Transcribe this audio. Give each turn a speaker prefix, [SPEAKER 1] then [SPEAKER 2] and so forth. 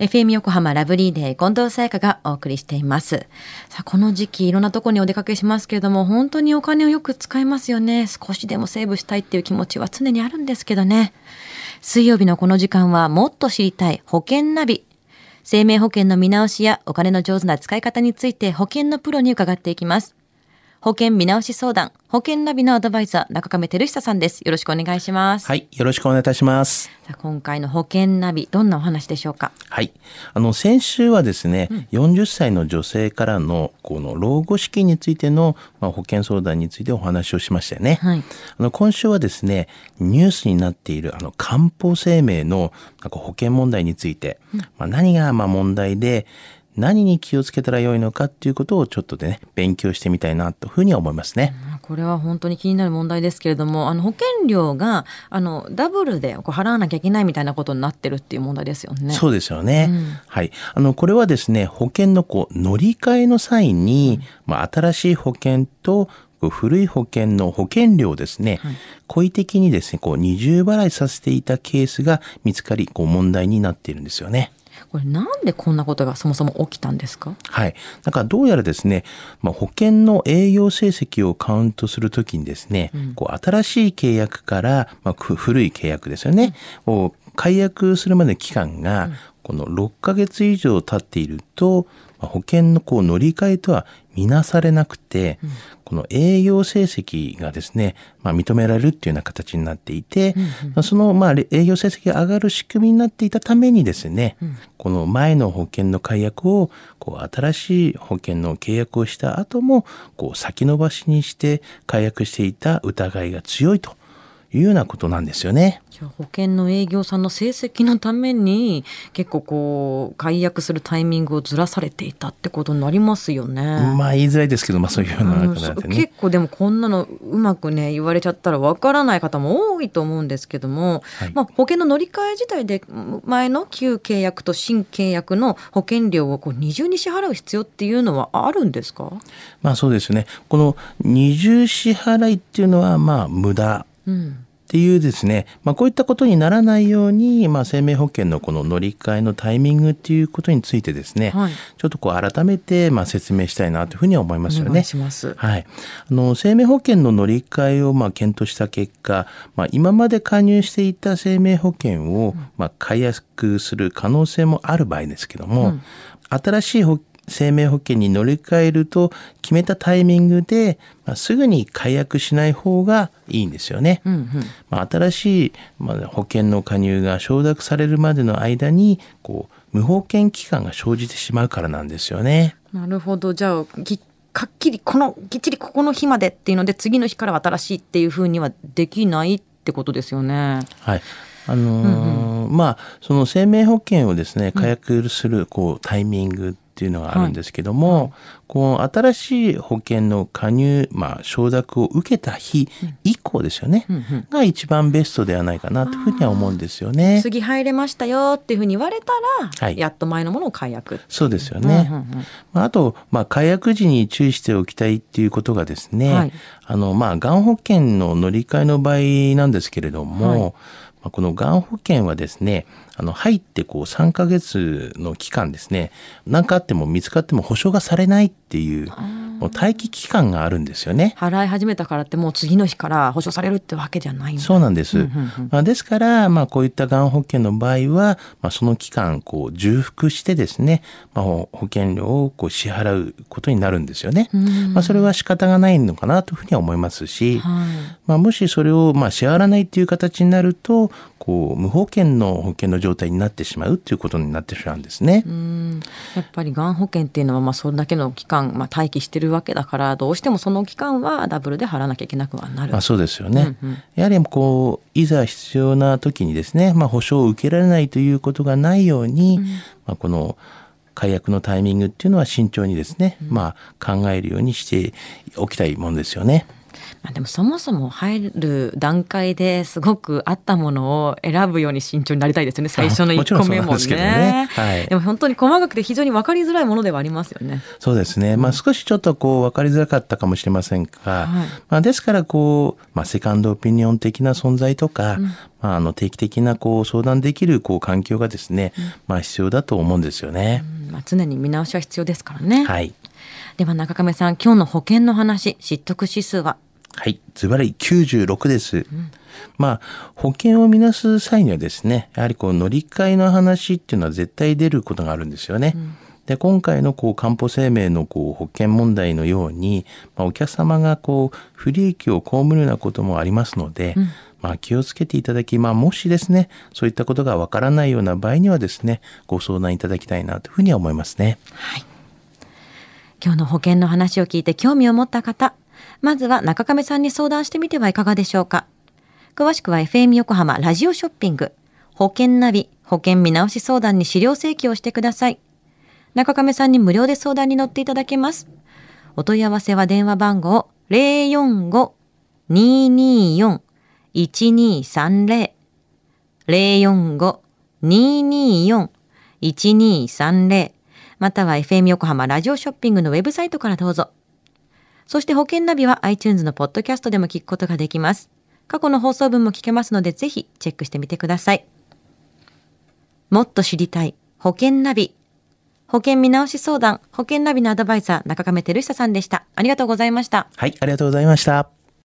[SPEAKER 1] FM 横浜ラブリーデー近藤沙耶香がお送りしています。さあ、この時期いろんなとこにお出かけしますけれども、本当にお金をよく使いますよね。少しでもセーブしたいっていう気持ちは常にあるんですけどね。水曜日のこの時間はもっと知りたい保険ナビ。生命保険の見直しやお金の上手な使い方について保険のプロに伺っていきます。保険見直し相談、保険ナビのアドバイザー、中亀照久さんです。よろしくお願いします。
[SPEAKER 2] はい、よろしくお願いいたします。
[SPEAKER 1] 今回の保険ナビ、どんなお話でしょうか？
[SPEAKER 2] はい、あの先週はですね、40歳の女性からのこの老後資金についての、まあ、保険相談についてお話をしましたよね。
[SPEAKER 1] はい
[SPEAKER 2] あの今週はですね、ニュースになっているあの漢方生命のなんか保険問題について、まあ、何がまあ問題で。何に気をつけたらよいのかっていうことをちょっとでね勉強してみたいなというふうに思いますね。
[SPEAKER 1] まあこれは本当に気になる問題ですけれども、あの保険料があのダブルでこう払わなきゃいけないみたいなことになってるっていう問題ですよね。
[SPEAKER 2] そうですよね。
[SPEAKER 1] うん
[SPEAKER 2] はい。あの、これはですね、保険のこう、乗り換えの際に、まあ、新しい保険と、古い保険の保険料をですね、
[SPEAKER 1] はい
[SPEAKER 2] 故意的にですね、こう、二重払いさせていたケースが見つかり、こう、問題になっているんですよね。
[SPEAKER 1] これなんでこんなことがそもそも起きたんですか？
[SPEAKER 2] はい。だからどうやらですね、まあ、保険の営業成績をカウントするときにですね、こう新しい契約から、まあ、く古い契約ですよね、を解約するまでの期間が、この6ヶ月以上経っていると、まあ保険のこう乗り換えとは見なされなくて、この営業成績がですね、まあ、認められるっていうような形になっていて、まあそのまあ営業成績が上がる仕組みになっていたためにですね、この前の保険の解約をこう新しい保険の契約をした後もこう先延ばしにして解約していた疑いが強いというようなことなんですよね。
[SPEAKER 1] じゃあ保険の営業さんの成績のために結構こう解約するタイミングをずらされていたってことになりますよね。
[SPEAKER 2] まあ言いづらいですけど、まあそういうような
[SPEAKER 1] うん。結構でもこんなのうまくね言われちゃったらわからない方も多いと思うんですけども、
[SPEAKER 2] はい
[SPEAKER 1] まあ、保険の乗り換え自体で前の旧契約と新契約の保険料をこう二重に支払う必要っていうのはあるんですか、
[SPEAKER 2] まあそうですね。この二重支払いっていうのはまあ無駄
[SPEAKER 1] うん
[SPEAKER 2] っていうですね、まあ、こういったことにならないように、まあ、生命保険のこの乗り換えのタイミングっていうことについてですね、
[SPEAKER 1] はい
[SPEAKER 2] ちょっとこう改めてまあ説明したいなというふうには思いますよね
[SPEAKER 1] いします。
[SPEAKER 2] はい。あの、生命保険の乗り換えをまあ検討した結果、まあ、今まで加入していた生命保険をまあ解約する可能性もある場合ですけども、新しい保生命保険に乗り換えると決めたタイミングで、まあ、すぐに解約しない方がいいんですよね。
[SPEAKER 1] うんうん
[SPEAKER 2] まあ、新しい、まあ、保険の加入が承諾されるまでの間にこう無保険期間が生じてしまうからなんですよね。
[SPEAKER 1] なるほどじゃあぎかっきりこのきっちりここの日までっていうので次の日からは新しいっていうふうにはできないってことですよね。
[SPEAKER 2] はい。あのーまあその生命保険をですね解約するこうタイミングっていうのがあるんですけども、こう新しい保険の加入、まあ、承諾を受けた日以降ですよね、
[SPEAKER 1] うんうん
[SPEAKER 2] が一番ベストではないかなというふうには思うんですよね。
[SPEAKER 1] 次入れましたよっていうふうに言われたら、
[SPEAKER 2] はい
[SPEAKER 1] やっと前のものを解約。
[SPEAKER 2] そうですよね。
[SPEAKER 1] うんうんうん
[SPEAKER 2] まあ、あと、まあ、解約時に注意しておきたいっていうことがですね、
[SPEAKER 1] はい
[SPEAKER 2] あの、まあ、がん保険の乗り換えの場合なんですけれども、
[SPEAKER 1] はい
[SPEAKER 2] まあ、このがん保険はですね、あの、入ってこう3ヶ月の期間ですね、何かあっても見つかっても保証がされないっていう、もう待機期間があるんですよね。
[SPEAKER 1] 払い始めたからってもう次の日から保証されるってわけじゃない。
[SPEAKER 2] そうなんです。ですから、まあ、こういったがん保険の場合は、まあ、その期間、こう、重複してですね、まあ、保保険料をこう支払うことになるんですよね。
[SPEAKER 1] うん
[SPEAKER 2] まあ、それは仕方がないのかなというふうには思いますし、
[SPEAKER 1] はい。
[SPEAKER 2] まあ、もしそれをまあ支払わないっていう形になると、こう、無保険の保険の状態になってしまうっていうことになってしまうんですね。
[SPEAKER 1] うんやっぱりがん保険っていうのはまあそれだけの期間、まあ、待機してるわけだからどうしてもその期間はダブルで払わなきゃいけなくはなる。
[SPEAKER 2] まあ、そうですよね。
[SPEAKER 1] うんうん
[SPEAKER 2] やはりこう、いざ必要な時にですね、まあ、保証を受けられないということがないように、まあ、この、解約のタイミングっていうのは慎重にですね、まあ考えるようにしておきたいものですよね。
[SPEAKER 1] まあ、でもそもそも入る段階ですごく合ったものを選ぶように慎重になりたいですよね。最初の1個目もね。ね。はい、でも本当に細かくて非常に分かりづらいものではありますよね。
[SPEAKER 2] そうですね、まあ、少しちょっとこう分かりづらかったかもしれませんが、はい、まあ、ですからこう、まあ、セカンドオピニオン的な存在とか、うん、まあ、あの定期的なこう相談できるこう環境がですね、うん、まあ、必要だと思うんですよね。
[SPEAKER 1] うん、まあ、常に見直しは必要ですからね。
[SPEAKER 2] はい
[SPEAKER 1] では中亀さん、今日の保険の話、知得指数は？
[SPEAKER 2] はい、ズバリ96です。うん、まあ、保険を見なす際にはですね、やはりこう乗り換えの話っていうのは絶対出ることがあるんですよね。うんで今回のこう担保生命のこう保険問題のように、まあ、お客様がこう不利益を被るようなこともありますので、うん、まあ、気をつけていただき、まあ、もしですねそういったことがわからないような場合にはですねご相談いただきたいなというふうには思いますね。
[SPEAKER 1] はい、今日の保険の話を聞いて興味を持った方まずは中亀さんに相談してみてはいかがでしょうか。詳しくは FM 横浜ラジオショッピング、保険ナビ、保険見直し相談に資料請求をしてください。中亀さんに無料で相談に乗っていただけます。お問い合わせは電話番号045-224 1230 045-224-1230または FM 横浜ラジオショッピングのウェブサイトからどうぞ。そして保険ナビは iTunes のポッドキャストでも聞くことができます。過去の放送分も聞けますので、ぜひチェックしてみてください。もっと知りたい保険ナビ。保険見直し相談、保険ナビのアドバイザー、中亀照久さんでした。ありがとうございました。
[SPEAKER 2] はい、ありがとうございました。